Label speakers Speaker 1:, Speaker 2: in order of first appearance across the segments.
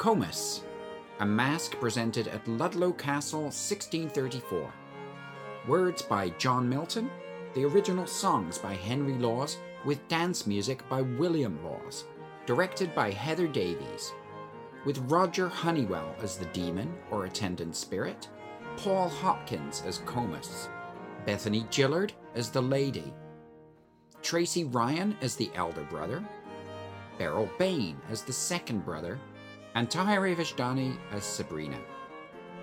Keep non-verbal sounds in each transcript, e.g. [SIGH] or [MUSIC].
Speaker 1: Comus, a masque presented at Ludlow Castle 1634. Words by John Milton, the original songs by Henry Lawes, with dance music by William Lawes, directed by Heather Davies, with Roger Honeywell as the demon or attendant spirit, Paul Hopkins as Comus, Bethany Gillard as the lady, Tracy Ryan as the elder brother, Beryl Bain as the second brother, and Tahiri Vishdani as Sabrina.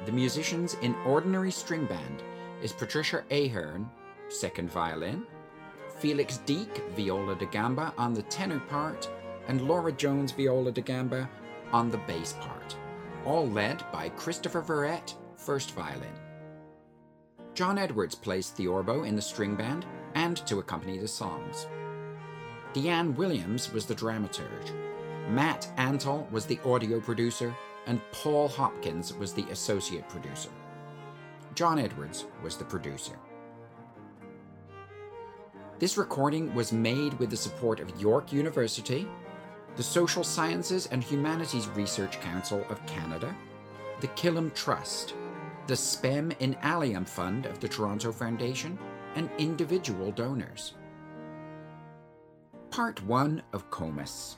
Speaker 1: The musicians in Ordinary String Band is Patricia Ahern, second violin, Felix Deak, viola da gamba on the tenor part, and Laura Jones, viola da gamba on the bass part, all led by Christopher Verrette, first violin. John Edwards plays theorbo in the string band and to accompany the songs. Deanne Williams was the dramaturge. Matt Antle was the audio producer, and Paul Hopkins was the associate producer. John Edwards was the producer. This recording was made with the support of York University, the Social Sciences and Humanities Research Council of Canada, the Killam Trust, the Spem in Alium Fund of the Toronto Foundation, and individual donors. Part 1 of Comus.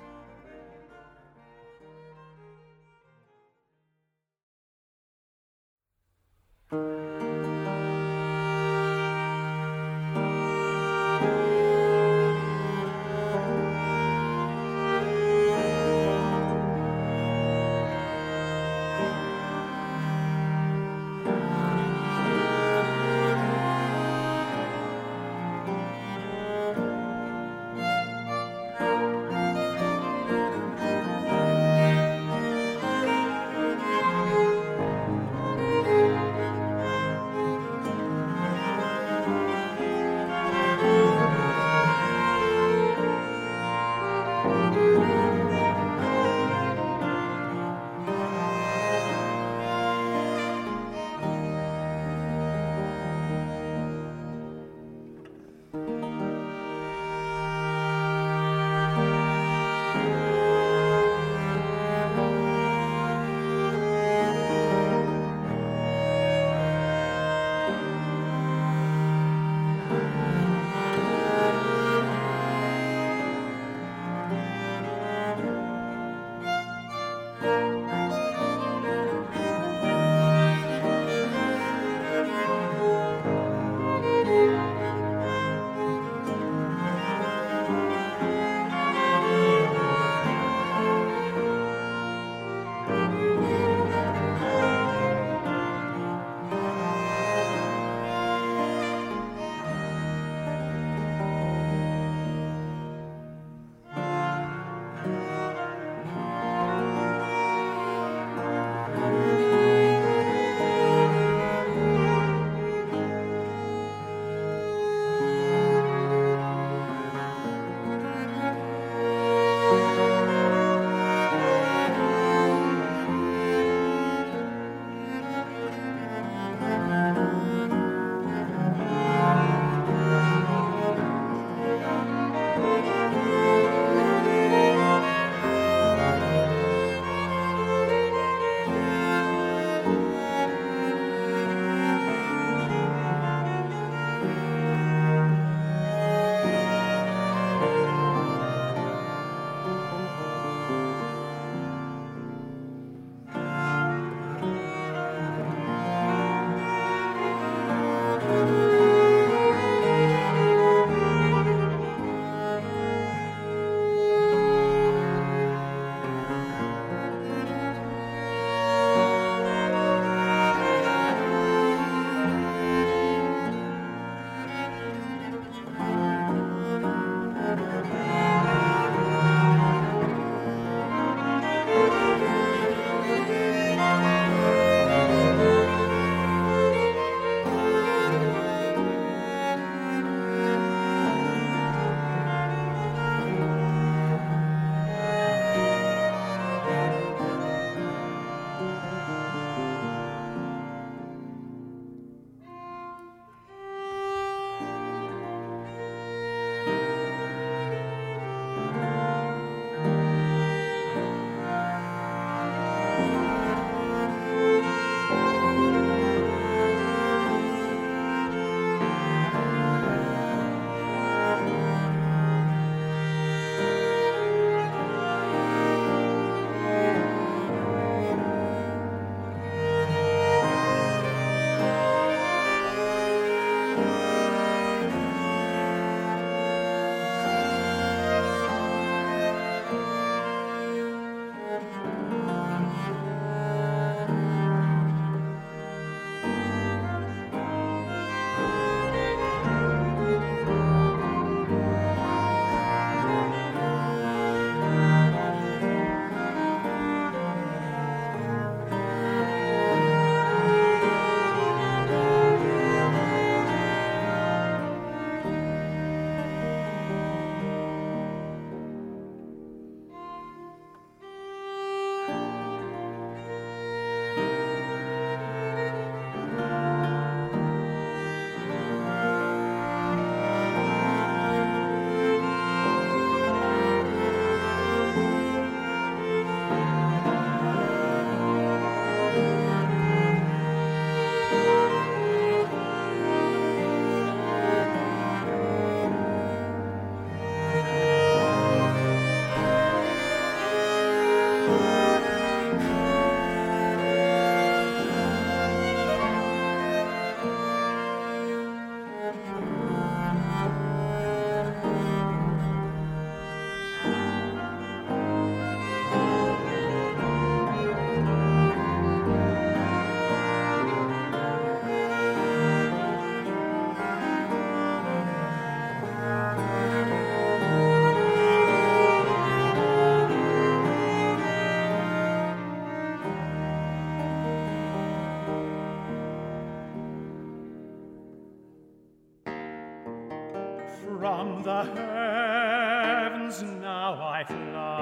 Speaker 2: The heavens now I fly,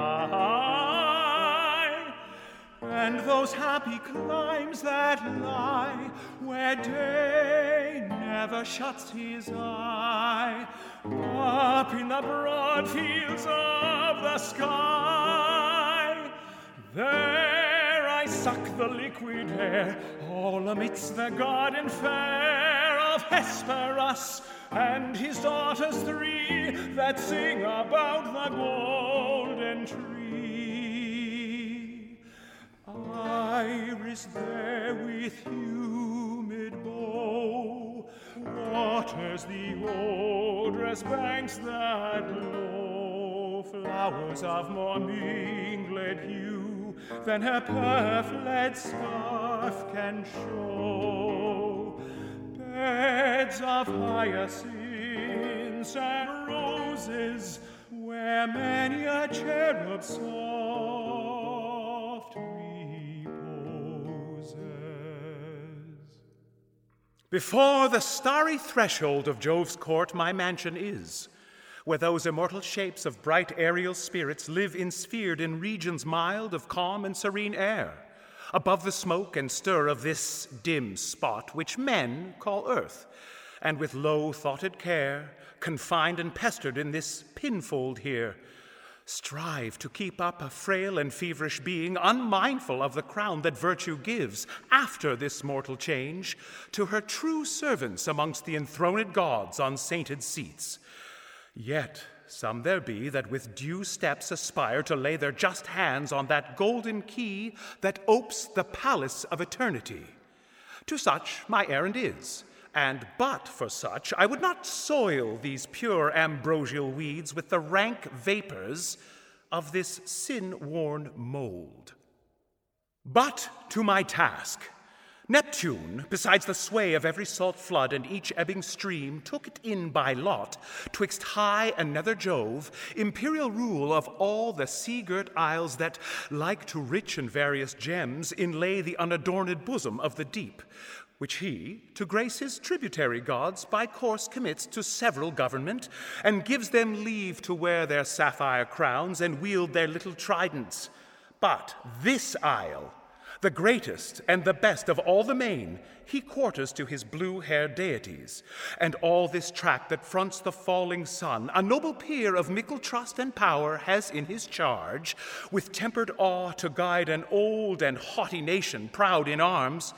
Speaker 2: and those happy climes that lie where day never shuts his eye, up in the broad fields of the sky. There I suck the liquid air, all amidst the garden fair Hesperus and his daughters three that sing about the golden tree. Iris there with humid bow. Waters the odorous banks that glow, flowers of more mingled hue than her purfled scarf can show beds of hyacinths and roses where many a cherub soft reposes. Before the starry threshold of Jove's court, my mansion is, where those immortal shapes of bright aerial spirits live ensphered in regions mild of calm and serene air above the smoke and stir of this dim spot, which men call earth, and with low thoughted care, confined and pestered in this pinfold here, strive to keep up a frail and feverish being, unmindful of the crown that virtue gives after this mortal change to her true servants amongst the enthroned gods on sainted seats. Yet, some there be that with due steps aspire to lay their just hands on that golden key that opes the palace of eternity. To such my errand is, and but for such I would not soil these pure ambrosial weeds with the rank vapors of this sin worn mold. But to my task. Neptune, besides the sway of every salt flood and each ebbing stream, took it in by lot, twixt high and nether Jove, imperial rule of all the sea girt isles that, like to rich and various gems, inlay the unadorned bosom of the deep, which he, to grace his tributary gods, by course commits to several government, and gives them leave to wear their sapphire crowns and wield their little tridents. But this isle, the greatest and the best of all the main, he quarters to his blue haired deities. And all this tract that fronts the falling sun, a noble peer of mickle trust and power has in his charge, with tempered awe to guide an old and haughty nation proud in arms,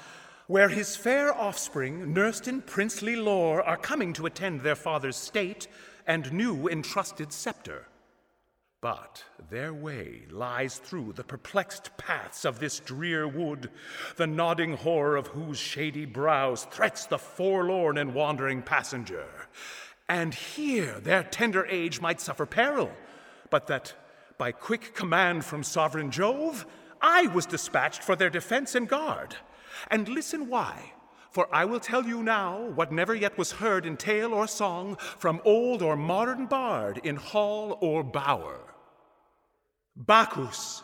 Speaker 2: where his fair offspring, nursed in princely lore, are coming to attend their father's state and new entrusted scepter. But their way lies through the perplexed paths of this drear wood, the nodding horror of whose shady brows threats the forlorn and wandering passenger. And here their tender age might suffer peril, but that by quick command from sovereign Jove, I was dispatched for their defense and guard. And listen why. For I will tell you now what never yet was heard in tale or song from old or modern bard in hall or bower. Bacchus,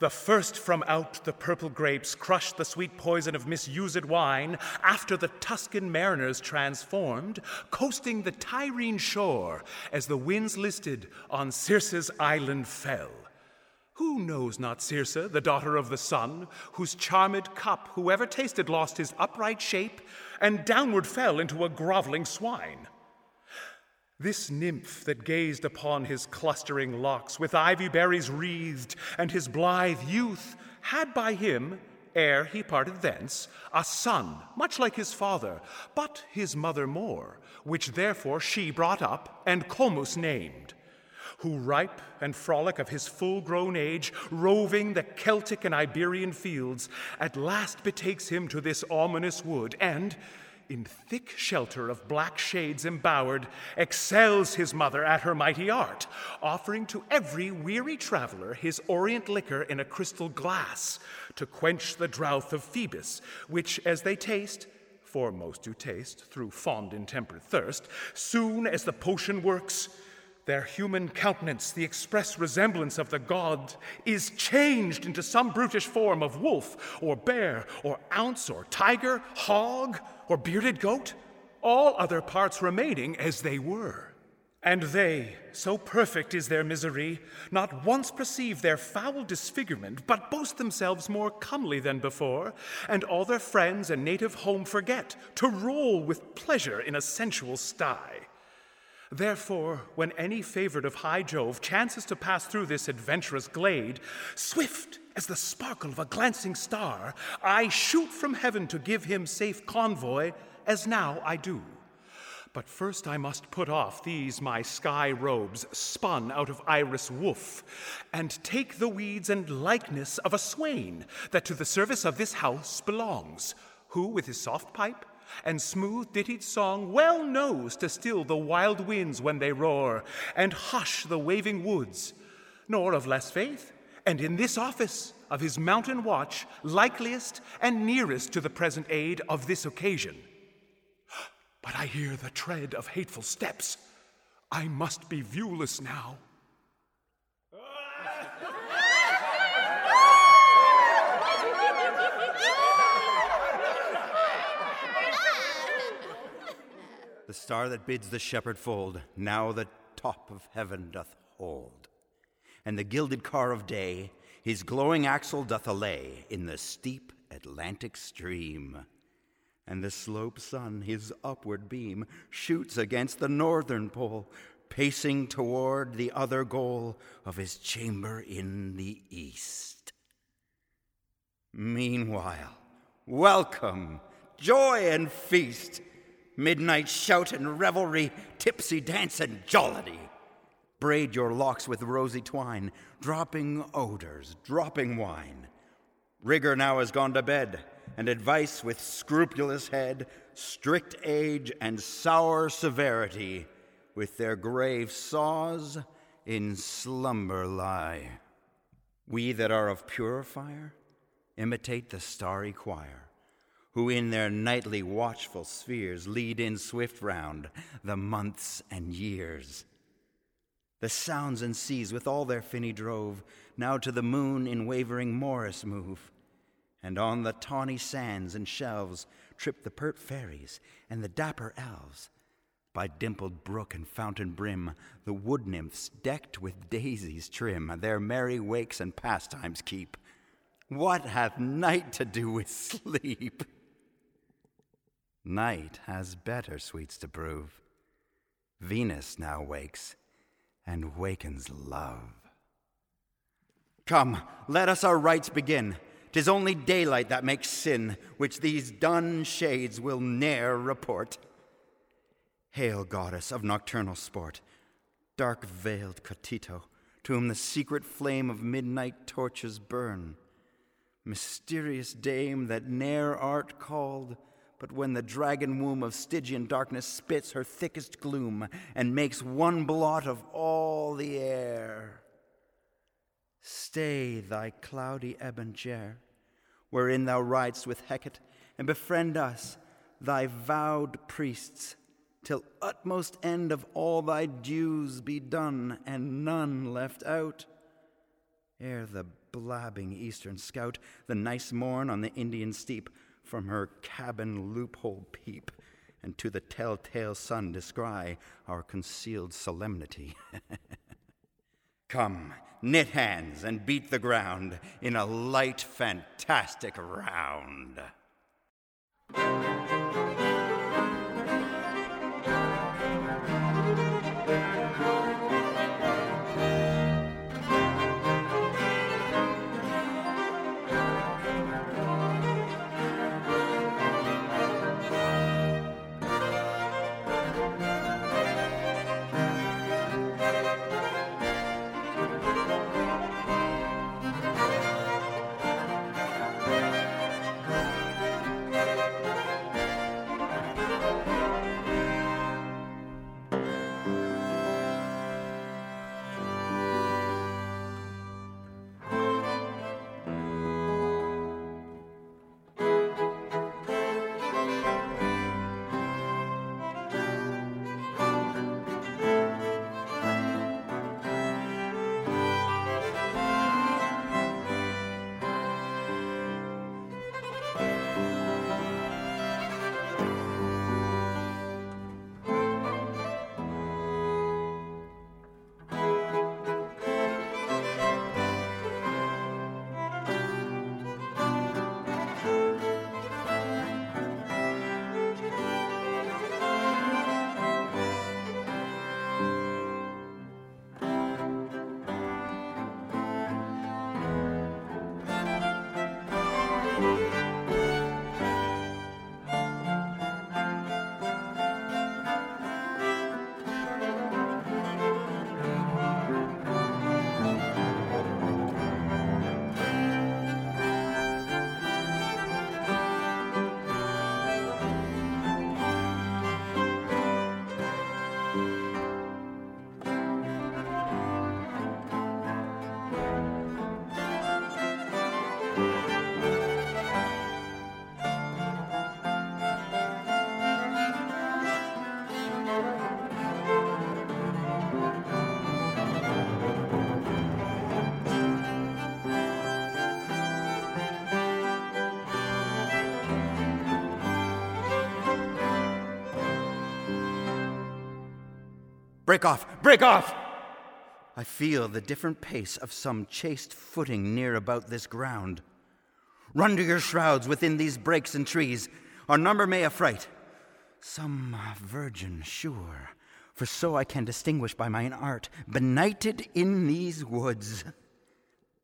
Speaker 2: the first from out the purple grapes, crushed the sweet poison of misused wine after the Tuscan mariners transformed, coasting the Tyrrhene shore as the winds listed on Circe's island fell. Who knows not Circe, the daughter of the sun, whose charmed cup whoever tasted lost his upright shape and downward fell into a groveling swine? This nymph that gazed upon his clustering locks, with ivy berries wreathed, and his blithe youth, had by him, ere he parted thence, a son, much like his father, but his mother more, which therefore she brought up, and Comus named, who, ripe and frolic of his full grown age, roving the Celtic and Iberian fields, at last betakes him to this ominous wood, and, in thick shelter of black shades embowered, excels his mother at her mighty art, offering to every weary traveler his orient liquor in a crystal glass to quench the drouth of Phoebus, which, as they taste, for most do taste through fond intemperate thirst, soon as the potion works, their human countenance, the express resemblance of the god, is changed into some brutish form of wolf or bear or ounce or tiger, hog or bearded goat, all other parts remaining as they were. And they, so perfect is their misery, not once perceive their foul disfigurement, but boast themselves more comely than before, and all their friends and native home forget, to roll with pleasure in a sensual sty. Therefore, when any favorite of high Jove chances to pass through this adventurous glade, swift as the sparkle of a glancing star, I shoot from heaven to give him safe convoy, as now I do. But first I must put off these my sky robes, spun out of iris woof, and take the weeds and likeness of a swain that to the service of this house belongs, who with his soft pipe and smooth dittied song well knows to still the wild winds when they roar, and hush the waving woods, nor of less faith, and in this office of his mountain watch, likeliest and nearest to the present aid of this occasion. But I hear the tread of hateful steps. I must be viewless now.
Speaker 3: The star that bids the shepherd fold, now the top of heaven doth hold. And the gilded car of day, his glowing axle doth allay in the steep Atlantic stream and the slope sun, his upward beam, shoots against the northern pole, pacing toward the other goal of his chamber in the east. Meanwhile, welcome, joy and feast, midnight shout and revelry, tipsy dance and jollity. Braid your locks with rosy twine, dropping odors, dropping wine. Rigor now has gone to bed and advice with scrupulous head, strict age, and sour severity, with their grave saws in slumber lie. We that are of purer fire imitate the starry choir, who in their nightly watchful spheres lead in swift round the months and years. The sounds and seas with all their finny drove now to the moon in wavering Morris move and on the tawny sands and shelves trip the pert fairies and the dapper elves. By dimpled brook and fountain brim, the wood nymphs, decked with daisies trim, their merry wakes and pastimes keep. What hath night to do with sleep? Night has better sweets to prove. Venus now wakes and wakens love. Come, let us our rites begin. 'Tis only daylight that makes sin, which these dun shades will ne'er report. Hail, goddess of nocturnal sport, dark veiled Cotytto, to whom the secret flame of midnight torches burn. Mysterious dame that ne'er art called, but when the dragon womb of Stygian darkness spits her thickest gloom and makes one blot of all the air. Stay thy cloudy ebon chair, wherein thou ridest with Hecate, and befriend us, thy vowed priests, till utmost end of all thy dues be done, and none left out. Ere the blabbing eastern scout, the nice morn on the Indian steep, from her cabin loophole peep, and to the telltale sun descry our concealed solemnity. [LAUGHS] Come, knit hands, and beat the ground in a light, fantastic round. Break off! Break off! I feel the different pace of some chaste footing near about this ground. Run to your shrouds within these brakes and trees. Our number may affright. Some virgin, sure, for so I can distinguish by mine art, benighted in these woods.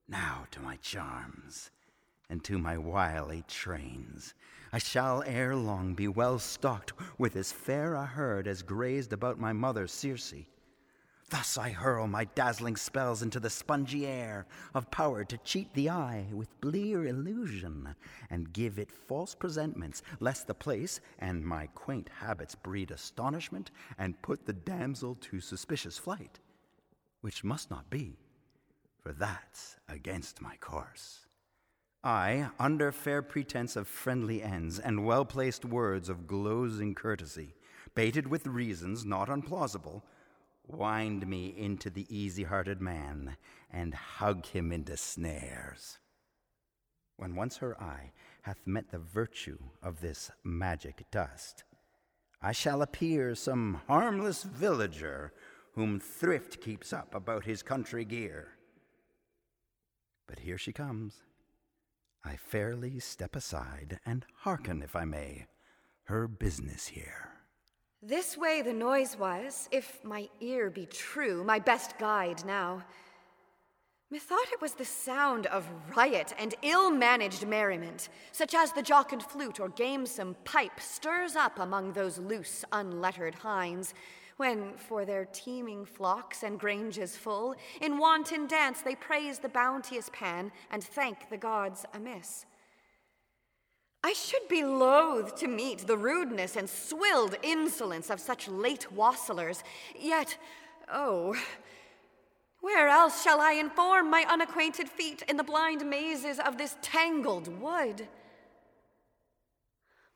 Speaker 3: Now to my charms, and to my wily trains. I shall ere long be well stocked with as fair a herd as grazed about my mother Circe. Thus I hurl my dazzling spells into the spongy air of power to cheat the eye with blear illusion and give it false presentments, lest the place and my quaint habits breed astonishment and put the damsel to suspicious flight, which must not be, for that's against my course. I, under fair pretense of friendly ends and well placed words of glozing courtesy, baited with reasons not unplausible, wind me into the easy hearted man and hug him into snares. When once her eye hath met the virtue of this magic dust, I shall appear some harmless villager whom thrift keeps up about his country gear. But here she comes. I fairly step aside and hearken, if I may, her business here.
Speaker 4: This way the noise was, if my ear be true, my best guide now. Methought it was the sound of riot and ill managed merriment, such as the jocund flute or gamesome pipe stirs up among those loose, unlettered hinds, when, for their teeming flocks and granges full, in wanton dance they praise the bounteous Pan and thank the gods amiss. I should be loath to meet the rudeness and swilled insolence of such late wassailers, yet, oh, where else shall I inform my unacquainted feet in the blind mazes of this tangled wood?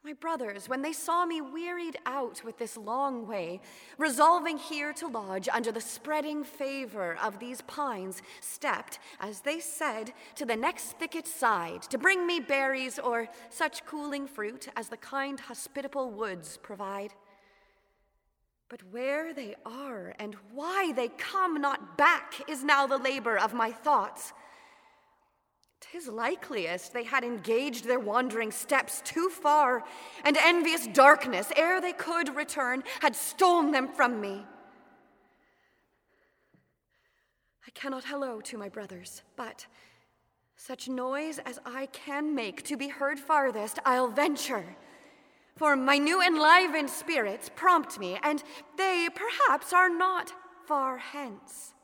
Speaker 4: My brothers, when they saw me wearied out with this long way, resolving here to lodge under the spreading favor of these pines, stepped, as they said, to the next thicket side to bring me berries or such cooling fruit as the kind hospitable woods provide. But where they are and why they come not back is now the labor of my thoughts. 'Tis likeliest they had engaged their wandering steps too far, and envious darkness, ere they could return, had stolen them from me. I cannot hello to my brothers, but such noise as I can make to be heard farthest, I'll venture. For my new enlivened spirits prompt me, and they perhaps are not far hence.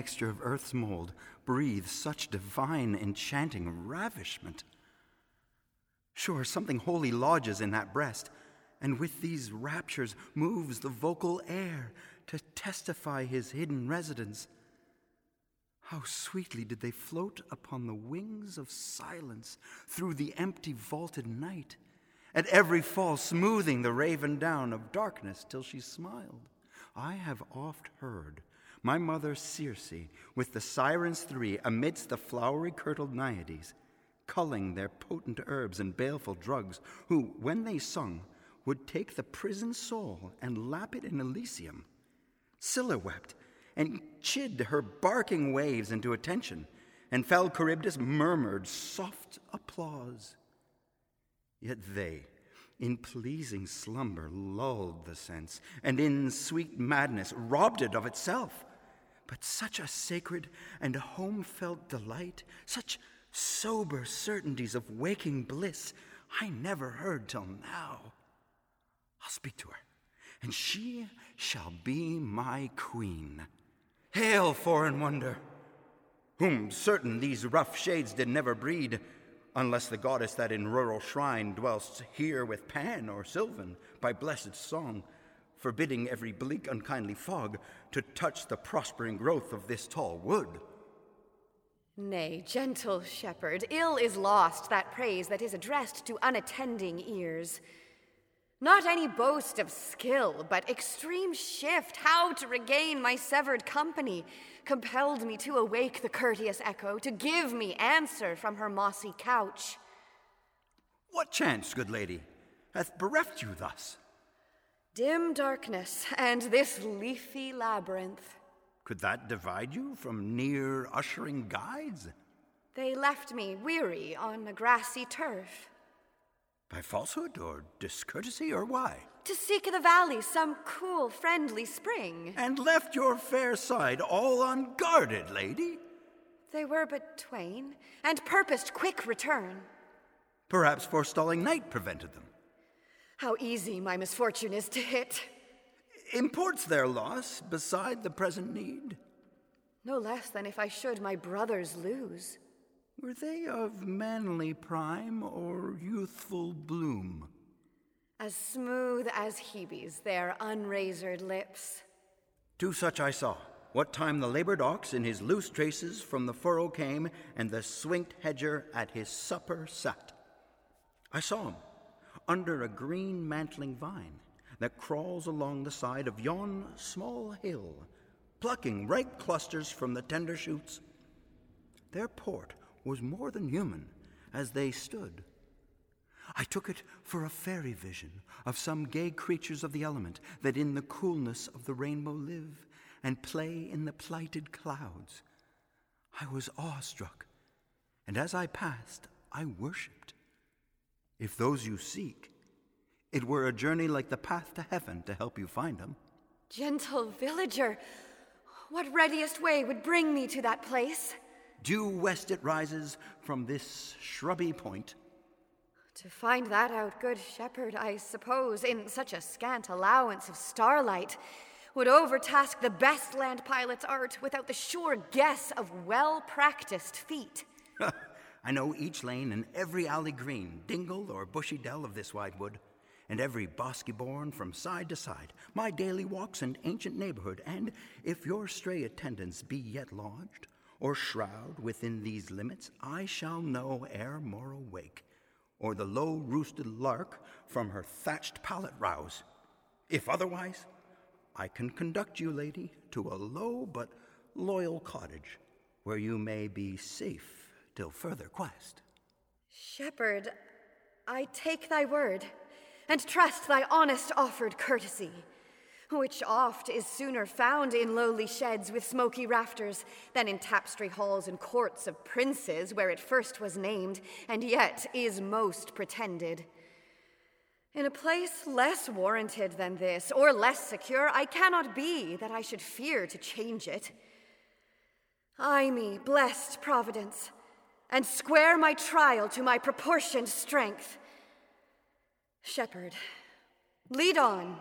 Speaker 3: Mixture of earth's mold breathes such divine, enchanting ravishment? Sure, something holy lodges in that breast, and with these raptures moves the vocal air to testify his hidden residence. How sweetly did they float upon the wings of silence through the empty vaulted night, at every fall smoothing the raven down of darkness till she smiled. I have oft heard my mother Circe, with the sirens three, amidst the flowery kirtled Naiades, culling their potent herbs and baleful drugs, who, when they sung, would take the prisoned soul and lap it in Elysium. Scylla wept and chid her barking waves into attention, and fell Charybdis murmured soft applause. Yet they, in pleasing slumber, lulled the sense, and in sweet madness robbed it of itself. But such a sacred and home felt delight, such sober certainties of waking bliss, I never heard till now. I'll speak to her, and she shall be my queen. Hail, foreign wonder, whom certain these rough shades did never breed, unless the goddess that in rural shrine dwells here with Pan or Sylvan by blessed song forbidding every bleak, unkindly fog to touch the prospering growth of this tall wood.
Speaker 4: Nay, gentle shepherd, ill is lost that praise that is addressed to unattending ears. Not any boast of skill, but extreme shift how to regain my severed company compelled me to awake the courteous echo to give me answer from her mossy couch.
Speaker 3: What chance, good lady, hath bereft you thus?
Speaker 4: Dim darkness and this leafy labyrinth.
Speaker 3: Could that divide you from near ushering guides?
Speaker 4: They left me weary on a grassy turf.
Speaker 3: By falsehood or discourtesy or why?
Speaker 4: To seek the valley some cool, friendly spring.
Speaker 3: And left your fair side all unguarded, lady?
Speaker 4: They were but twain, and purposed quick return.
Speaker 3: Perhaps forestalling night prevented them.
Speaker 4: How easy my misfortune is to hit.
Speaker 3: Imports their loss beside the present need?
Speaker 4: No less than if I should my brothers lose.
Speaker 3: Were they of manly prime or youthful bloom?
Speaker 4: As smooth as Hebe's, their unrazored lips.
Speaker 3: Two such I saw, what time the labored ox in his loose traces from the furrow came, and the swinked hedger at his supper sat. I saw him under a green mantling vine that crawls along the side of yon small hill, plucking ripe clusters from the tender shoots. Their port was more than human as they stood. I took it for a fairy vision of some gay creatures of the element that in the coolness of the rainbow live and play in the plighted clouds. I was awestruck, and as I passed, I worshipped. If those you seek, it were a journey like the path to heaven to help you find them.
Speaker 4: Gentle villager, what readiest way would bring me to that place?
Speaker 3: Due west it rises from this shrubby point.
Speaker 4: To find that out, good shepherd, I suppose, in such a scant allowance of starlight, would overtask the best land pilot's art without the sure guess of well practiced feet. [LAUGHS]
Speaker 3: I know each lane and every alley green, dingle or bushy dell of this wide wood, and every bosky bourne from side to side, my daily walks and ancient neighborhood, and if your stray attendants be yet lodged, or shroud within these limits, I shall know ere morrow wake, or the low roosted lark from her thatched pallet rouse. If otherwise, I can conduct you, lady, to a low but loyal cottage, where you may be safe till further quest.
Speaker 4: Shepherd, I take thy word, and trust thy honest offered courtesy, which oft is sooner found in lowly sheds with smoky rafters than in tapestry halls and courts of princes, where it first was named, and yet is most pretended. In a place less warranted than this, or less secure, I cannot be that I should fear to change it. Ay me, blessed Providence, and square my trial to my proportioned strength. Shepherd, lead on.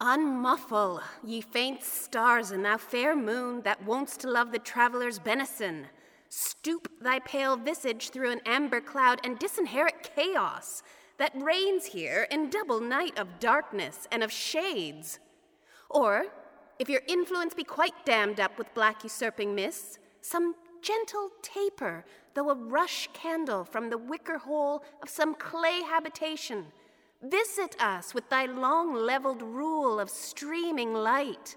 Speaker 5: Unmuffle, ye faint stars, and thou fair moon that won'st to love the traveler's benison. Stoop thy pale visage through an amber cloud and disinherit chaos that reigns here in double night of darkness and of shades. Or, if your influence be quite dammed up with black usurping mists, some gentle taper, though a rush candle from the wicker hole of some clay habitation. Visit us with thy long leveled rule of streaming light,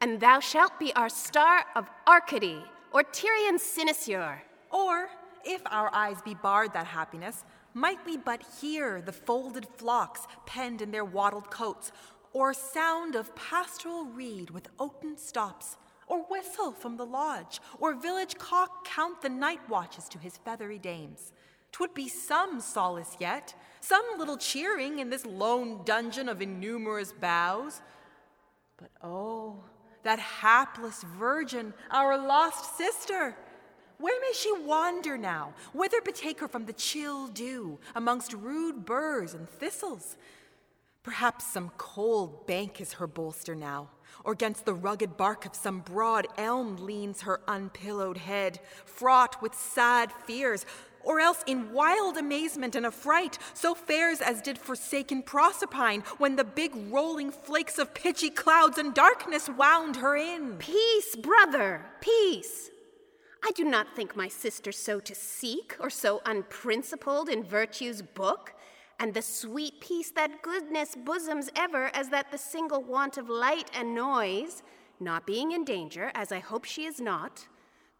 Speaker 5: and thou shalt be our star of Arcady or Tyrian Cynosure.
Speaker 6: Or, if our eyes be barred that happiness, might we but hear the folded flocks penned in their wattled coats, or sound of pastoral reed with oaten stops, or whistle from the lodge, or village cock count the night watches to his feathery dames. 'Twould be some solace yet, some little cheering in this lone dungeon of innumerous boughs. But oh, that hapless virgin, our lost sister! Where may she wander now? Whither betake her from the chill dew, amongst rude burrs and thistles? Perhaps some cold bank is her bolster now, or against the rugged bark of some broad elm leans her unpillowed head, fraught with sad fears, or else in wild amazement and affright, so fares as did forsaken Proserpine when the big rolling flakes of pitchy clouds and darkness wound her in.
Speaker 5: Peace, brother, peace. I do not think my sister so to seek or so unprincipled in virtue's book and the sweet peace that goodness bosoms ever as that the single want of light and noise, not being in danger, as I hope she is not,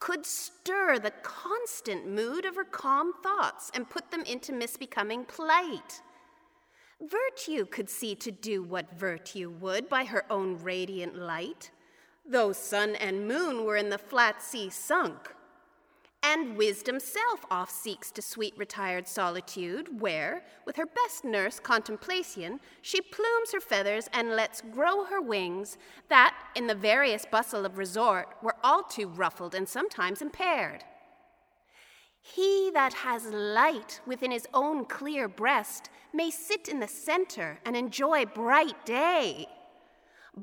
Speaker 5: could stir the constant mood of her calm thoughts and put them into misbecoming plight. Virtue could see to do what virtue would by her own radiant light, though sun and moon were in the flat sea sunk. And wisdom self oft seeks to sweet retired solitude, where, with her best nurse, contemplation, she plumes her feathers and lets grow her wings, that, in the various bustle of resort, were all too ruffled and sometimes impaired. He that has light within his own clear breast may sit in the center and enjoy bright day.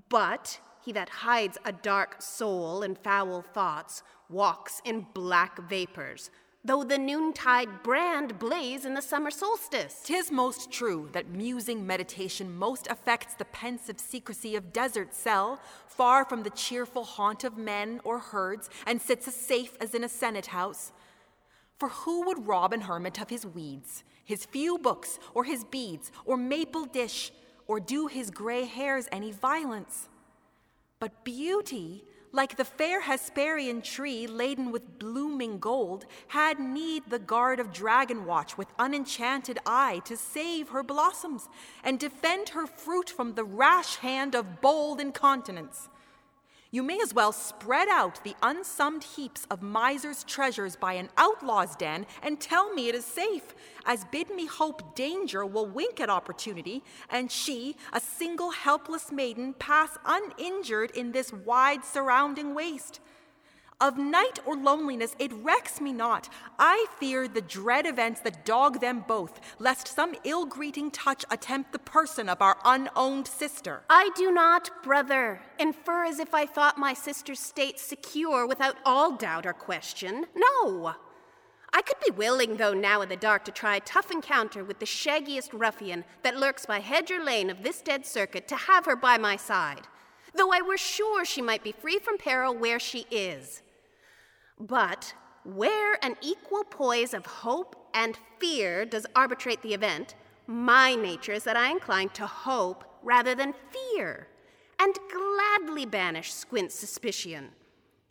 Speaker 5: But he that hides a dark soul and foul thoughts walks in black vapors, though the noontide brand blaze in the summer solstice.
Speaker 6: Tis most true that musing meditation most affects the pensive secrecy of desert cell, far from the cheerful haunt of men or herds, and sits as safe as in a senate house. For who would rob an hermit of his weeds, his few books, or his beads, or maple dish, or do his gray hairs any violence? But beauty, like the fair Hesperian tree laden with blooming gold, had need the guard of dragon watch with unenchanted eye to save her blossoms and defend her fruit from the rash hand of bold incontinence. You may as well spread out the unsummed heaps of miser's treasures by an outlaw's den and tell me it is safe, as bid me hope danger will wink at opportunity, and she, a single helpless maiden, pass uninjured in this wide surrounding waste. Of night or loneliness, it recks me not. I fear the dread events that dog them both, lest some ill greeting touch attempt the person of our unowned sister.
Speaker 5: I do not, brother, infer as if I thought my sister's state secure without all doubt or question. No. I could be willing, though, now in the dark, to try a tough encounter with the shaggiest ruffian that lurks by hedge or lane of this dead circuit to have her by my side, though I were sure she might be free from peril where she is. But where an equal poise of hope and fear does arbitrate the event, my nature is that I incline to hope rather than fear, and gladly banish Squint's suspicion.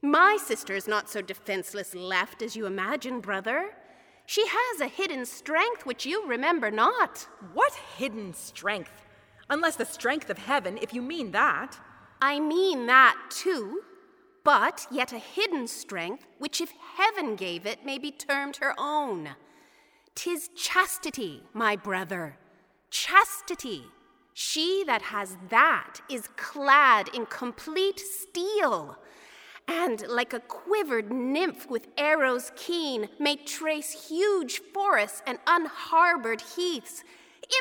Speaker 5: My sister is not so defenseless left as you imagine, brother. She has a hidden strength which you remember not.
Speaker 6: What hidden strength? Unless the strength of heaven, if you mean that.
Speaker 5: I mean that too but yet a hidden strength, which if heaven gave it, may be termed her own. Tis chastity, my brother, chastity. She that has that is clad in complete steel, and like a quivered nymph with arrows keen, may trace huge forests and unharbored heaths,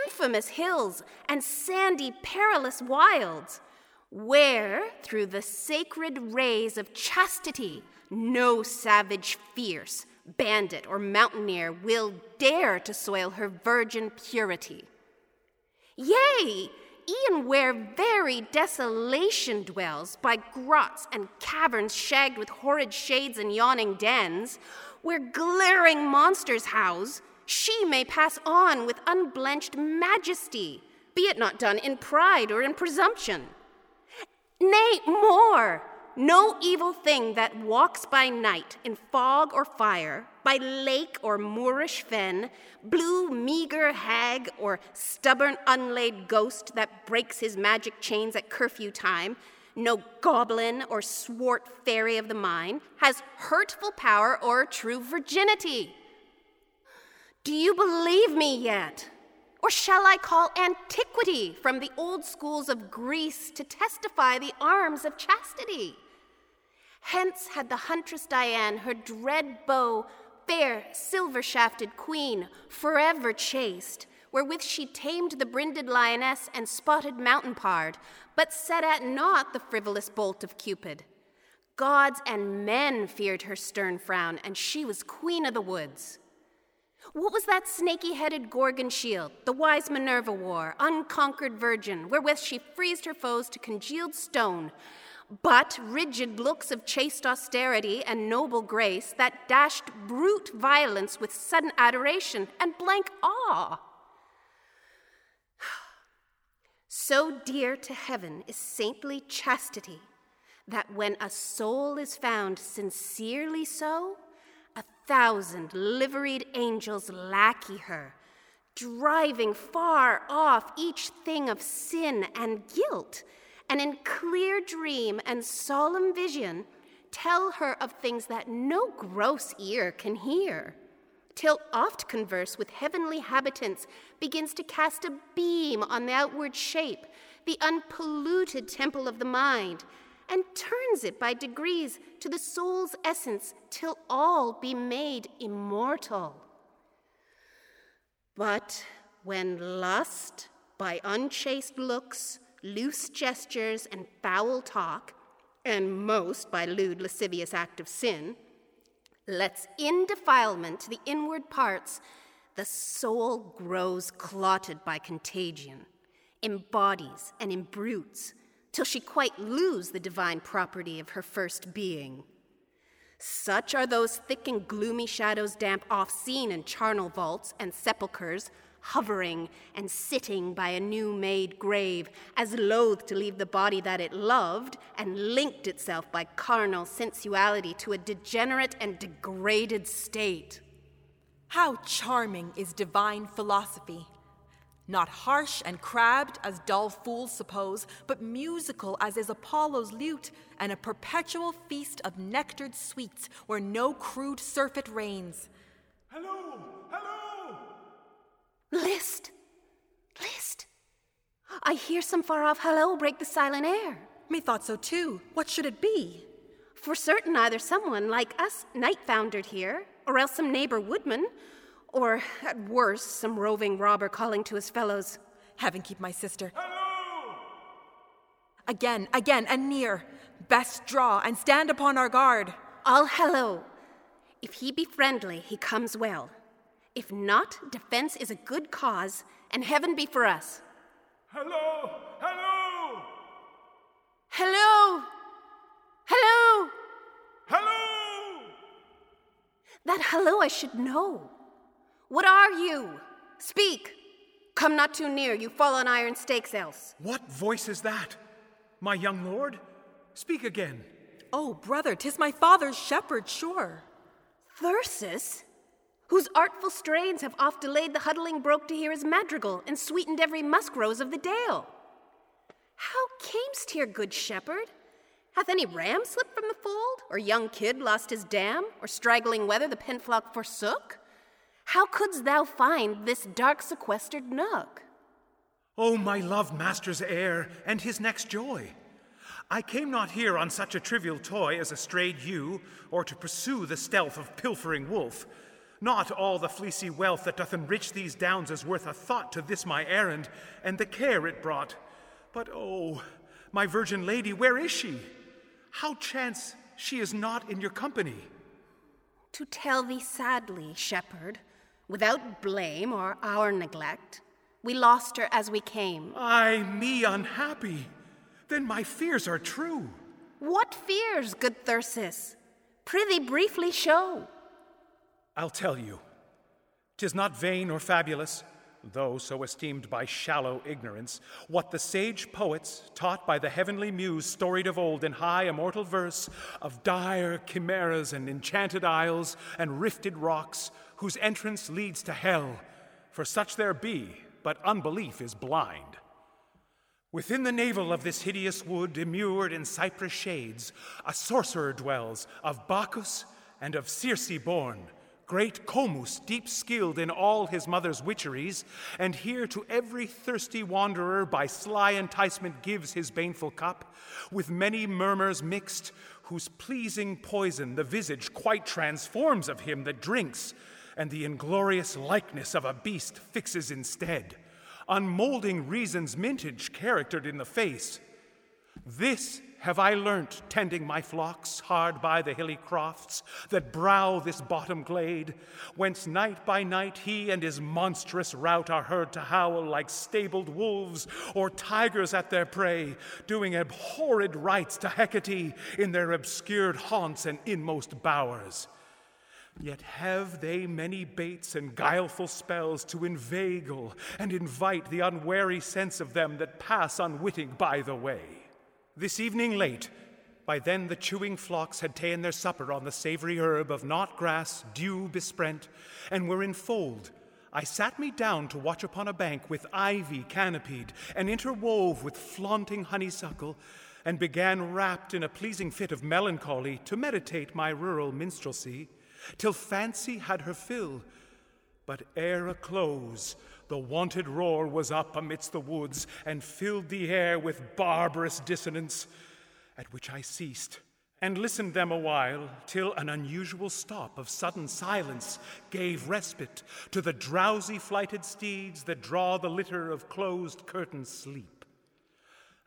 Speaker 5: infamous hills, and sandy, perilous wilds where, through the sacred rays of chastity, no savage fierce, bandit, or mountaineer will dare to soil her virgin purity. Yea, e'en where very desolation dwells, by grots and caverns shagged with horrid shades and yawning dens, where glaring monsters house, she may pass on with unblenched majesty, be it not done in pride or in presumption. Nay, more, no evil thing that walks by night in fog or fire, by lake or moorish fen, blue meager hag or stubborn unlaid ghost that breaks his magic chains at curfew time, no goblin or swart fairy of the mine has hurtful power or true virginity. Do you believe me yet? Or shall I call antiquity from the old schools of Greece to testify the arms of chastity? Hence had the huntress Dian her dread bow, fair silver shafted queen, forever chased, wherewith she tamed the brinded lioness and spotted mountain pard, but set at naught the frivolous bolt of Cupid. Gods and men feared her stern frown, and she was queen of the woods. What was that snaky headed Gorgon shield the wise Minerva wore, unconquered virgin, wherewith she freezed her foes to congealed stone? But rigid looks of chaste austerity and noble grace that dashed brute violence with sudden adoration and blank awe. [SIGHS] So dear to heaven is saintly chastity that when a soul is found sincerely so, thousand liveried angels lackey her, driving far off each thing of sin and guilt, and in clear dream and solemn vision tell her of things that no gross ear can hear, till oft converse with heavenly habitants begins to cast a beam on the outward shape, the unpolluted temple of the mind and turns it by degrees to the soul's essence till all be made immortal. But when lust, by unchaste looks, loose gestures, and foul talk, and most by lewd lascivious act of sin, lets in defilement to the inward parts, the soul grows clotted by contagion, embodies and imbrutes, till she quite lose the divine property of her first being. Such are those thick and gloomy shadows damp off seen in charnel vaults and sepulchres, hovering and sitting by a new made grave, as loath to leave the body that it loved, and linked itself by carnal sensuality to a degenerate and degraded state.
Speaker 6: How charming is divine philosophy! Not harsh and crabbed as dull fools suppose, but musical as is Apollo's lute, and a perpetual feast of nectared sweets where no crude surfeit reigns.
Speaker 2: Hello! Hello!
Speaker 5: List! List! I hear some far off hello break the silent air.
Speaker 6: Methought so too. What should it be?
Speaker 5: For certain, either someone like us, night foundered here, or else some neighbor woodman, or, at worst, some roving robber calling to his fellows.
Speaker 6: Heaven keep my sister.
Speaker 2: Hello!
Speaker 6: Again, again, and near. Best draw and stand upon our guard.
Speaker 5: All hello. If he be friendly, he comes well. If not, defense is a good cause, and heaven be for us.
Speaker 2: Hello! Hello!
Speaker 5: Hello! Hello!
Speaker 2: Hello!
Speaker 5: That hello I should know. What are you? Speak! Come not too near, you fall on iron stakes else.
Speaker 2: What voice is that? My young lord? Speak again.
Speaker 6: Oh, brother, 'tis my father's shepherd, sure.
Speaker 5: Thyrsis, whose artful strains have oft delayed the huddling broke to hear his madrigal and sweetened every musk rose of the dale. How camest here, good shepherd? Hath any ram slipped from the fold, or young kid lost his dam, or straggling wether the pen flock forsook? How couldst thou find this dark sequestered nook?
Speaker 2: O my loved master's heir and his next joy! I came not here on such a trivial toy as a strayed ewe, or to pursue the stealth of pilfering wolf. Not all the fleecy wealth that doth enrich these downs is worth a thought to this my errand, and the care it brought. But oh, my virgin lady, where is she? How chance she is not in your company?
Speaker 5: To tell thee sadly, shepherd, without blame or our neglect, We lost her as we came.
Speaker 2: Ay, me unhappy. Then my fears are true.
Speaker 5: What fears, good Thyrsis? Prithee briefly show.
Speaker 2: I'll tell you. Tis not vain or fabulous, though so esteemed by shallow ignorance, what the sage poets, taught by the heavenly muse, storied of old in high immortal verse, of dire chimeras and enchanted isles and rifted rocks, whose entrance leads to hell, for such there be, but unbelief is blind. Within the navel of this hideous wood, immured in cypress shades, a sorcerer dwells, of Bacchus and of Circe born great Comus, deep skilled in all his mother's witcheries, and here to every thirsty wanderer by sly enticement gives his baneful cup, with many murmurs mixed, whose pleasing poison the visage quite transforms of him that drinks, and the inglorious likeness of a beast fixes instead, unmolding reason's mintage charactered in the face. This have I learnt, tending my flocks hard by the hilly crofts that brow this bottom glade, whence night by night he and his monstrous rout are heard to howl like stabled wolves or tigers at their prey, doing abhorred rites to Hecate in their obscured haunts and inmost bowers. Yet have they many baits and guileful spells to inveigle and invite the unwary sense of them that pass unwitting by the way. This evening late, by then the chewing flocks had ta'en their supper on the savory herb of knot grass, dew besprent, and were in fold. I sat me down to watch upon a bank with ivy canopied and interwove with flaunting honeysuckle, and began, wrapped in a pleasing fit of melancholy, to meditate my rural minstrelsy, till fancy had her fill. But ere a close, the wonted roar was up amidst the woods and filled the air with barbarous dissonance, at which I ceased and listened them a while till an unusual stop of sudden silence gave respite to the drowsy flighted steeds that draw the litter of closed curtained sleep.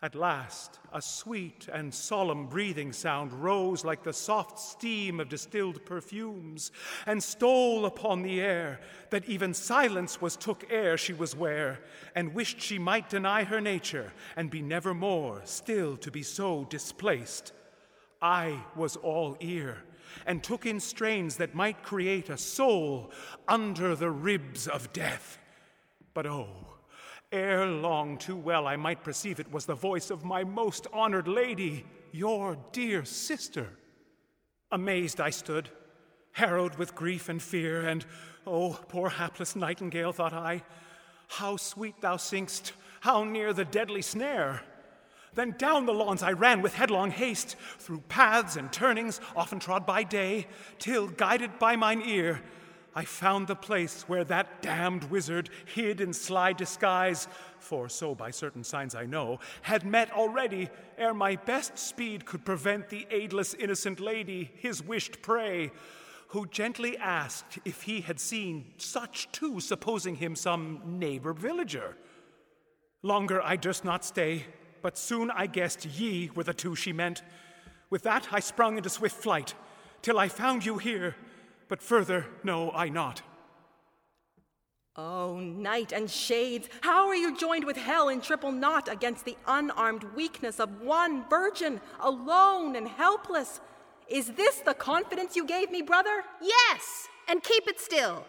Speaker 2: At last, a sweet and solemn breathing sound rose like the soft steam of distilled perfumes, and stole upon the air, that even silence was took ere she was ware, and wished she might deny her nature, and be never more still to be so displaced. I was all ear, and took in strains that might create a soul under the ribs of death. But oh, Ere long, too well I might perceive it was the voice of my most honored lady, your dear sister. Amazed I stood, harrowed with grief and fear, and, oh, poor hapless nightingale, thought I, how sweet thou sing'st, how near the deadly snare. Then down the lawns I ran with headlong haste, through paths and turnings, often trod by day, till, guided by mine ear, I found the place where that damned wizard, hid in sly disguise, for so by certain signs I know, had met already ere my best speed could prevent the aidless innocent lady, his wished prey, who gently asked if he had seen such too, supposing him some neighbor villager. Longer I durst not stay, but soon I guessed ye were the two she meant. With that I sprung into swift flight, till I found you here but further know I not.
Speaker 6: O oh, night and shades, how are you joined with hell in triple knot against the unarmed weakness of one virgin, alone and helpless? Is this the confidence you gave me, brother?
Speaker 5: Yes, and keep it still.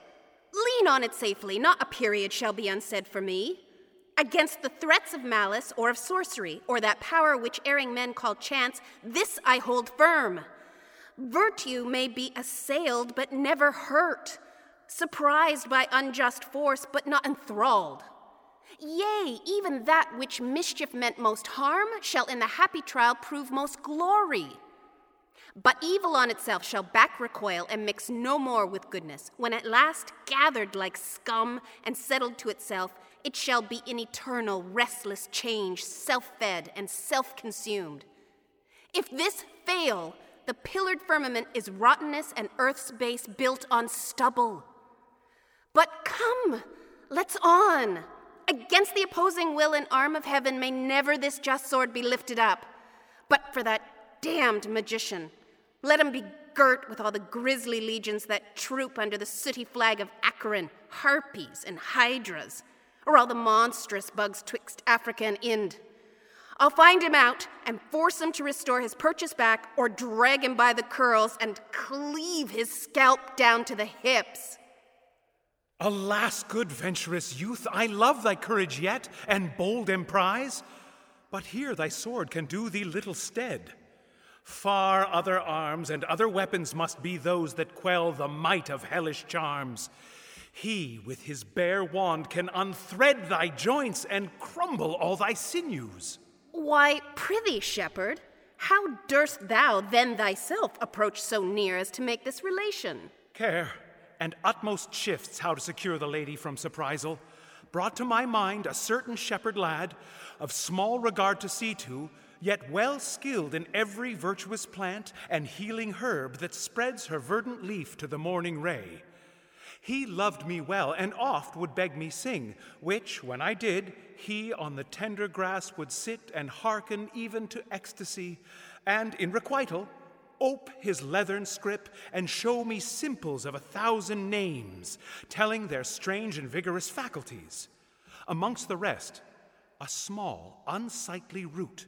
Speaker 5: Lean on it safely, not a period shall be unsaid for me. Against the threats of malice or of sorcery, or that power which erring men call chance, this I hold firm. Virtue may be assailed but never hurt, surprised by unjust force but not enthralled. Yea, even that which mischief meant most harm shall in the happy trial prove most glory. But evil on itself shall back recoil and mix no more with goodness. When at last gathered like scum and settled to itself, it shall be in eternal, restless change, self fed and self consumed. If this fail, the pillared firmament is rottenness and earth's base built on stubble. But come, let's on. Against the opposing will and arm of heaven may never this just sword be lifted up. But for that damned magician, let him be girt with all the grisly legions that troop under the sooty flag of Acheron, harpies, and hydras. or all the monstrous bugs twixt Africa and Ind. I'll find him out and force him to restore his purchase back or drag him by the curls and cleave his scalp down to the hips.
Speaker 2: Alas, good venturous youth, I love thy courage yet and bold emprise, but here thy sword can do thee little stead. Far other arms and other weapons must be those that quell the might of hellish charms. He with his bare wand can unthread thy joints and crumble all thy sinews.
Speaker 5: Why, prithee, shepherd, how durst thou then thyself approach so near as to make this relation?
Speaker 2: Care and utmost shifts how to secure the lady from surprisal brought to my mind a certain shepherd lad of small regard to see to, yet well skilled in every virtuous plant and healing herb that spreads her verdant leaf to the morning ray. He loved me well, and oft would beg me sing, which, when I did, he on the tender grass would sit and hearken even to ecstasy, and in requital, ope his leathern scrip and show me simples of a thousand names, telling their strange and vigorous faculties. Amongst the rest, a small, unsightly root,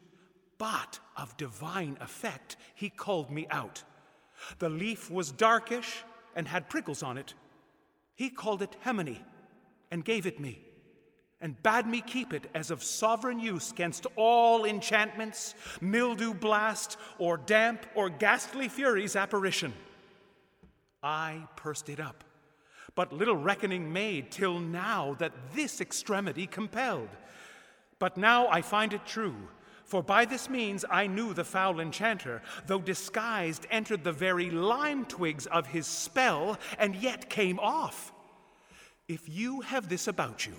Speaker 2: but of divine effect, he called me out. The leaf was darkish and had prickles on it. He called it Hemony and gave it me, and bade me keep it as of sovereign use against all enchantments, mildew blast, or damp or ghastly fury's apparition. I pursed it up, but little reckoning made till now that this extremity compelled. But now I find it true. For by this means I knew the foul enchanter, though disguised, entered the very lime twigs of his spell, and yet came off. If you have this about you,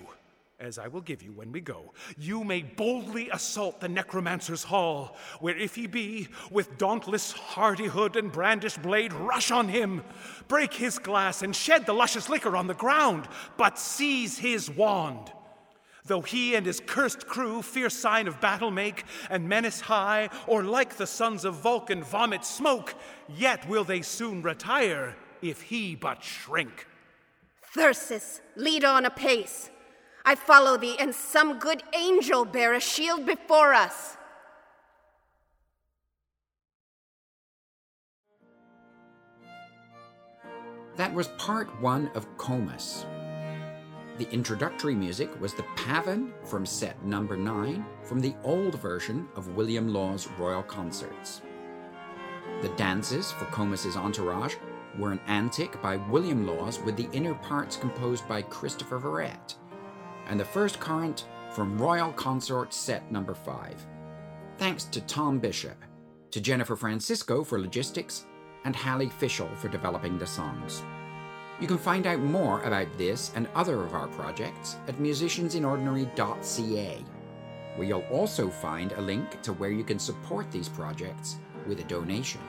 Speaker 2: as I will give you when we go, you may boldly assault the necromancer's hall, where if he be, with dauntless hardihood and brandished blade, rush on him, break his glass, and shed the luscious liquor on the ground, but seize his wand. Though he and his cursed crew fierce sign of battle make, and menace high, or like the sons of Vulcan vomit smoke, yet will they soon retire if he but shrink.
Speaker 5: Thyrsis, lead on apace. I follow thee, and some good angel bear a shield before us.
Speaker 1: That was part one of Comus. The introductory music was the Pavin from set number 9 from the old version of William Lawes' Royal Consort. The dances for Comus's entourage were an antic by William Lawes with the inner parts composed by Christopher Verrette, and the first current from Royal Consort set number 5. Thanks to Tom Bishop, to Jennifer Francisco for logistics, and Hallie Fishel for developing the songs. You can find out more about this and other of our projects at musiciansinordinary.ca, where you'll also find a link to where you can support these projects with a donation.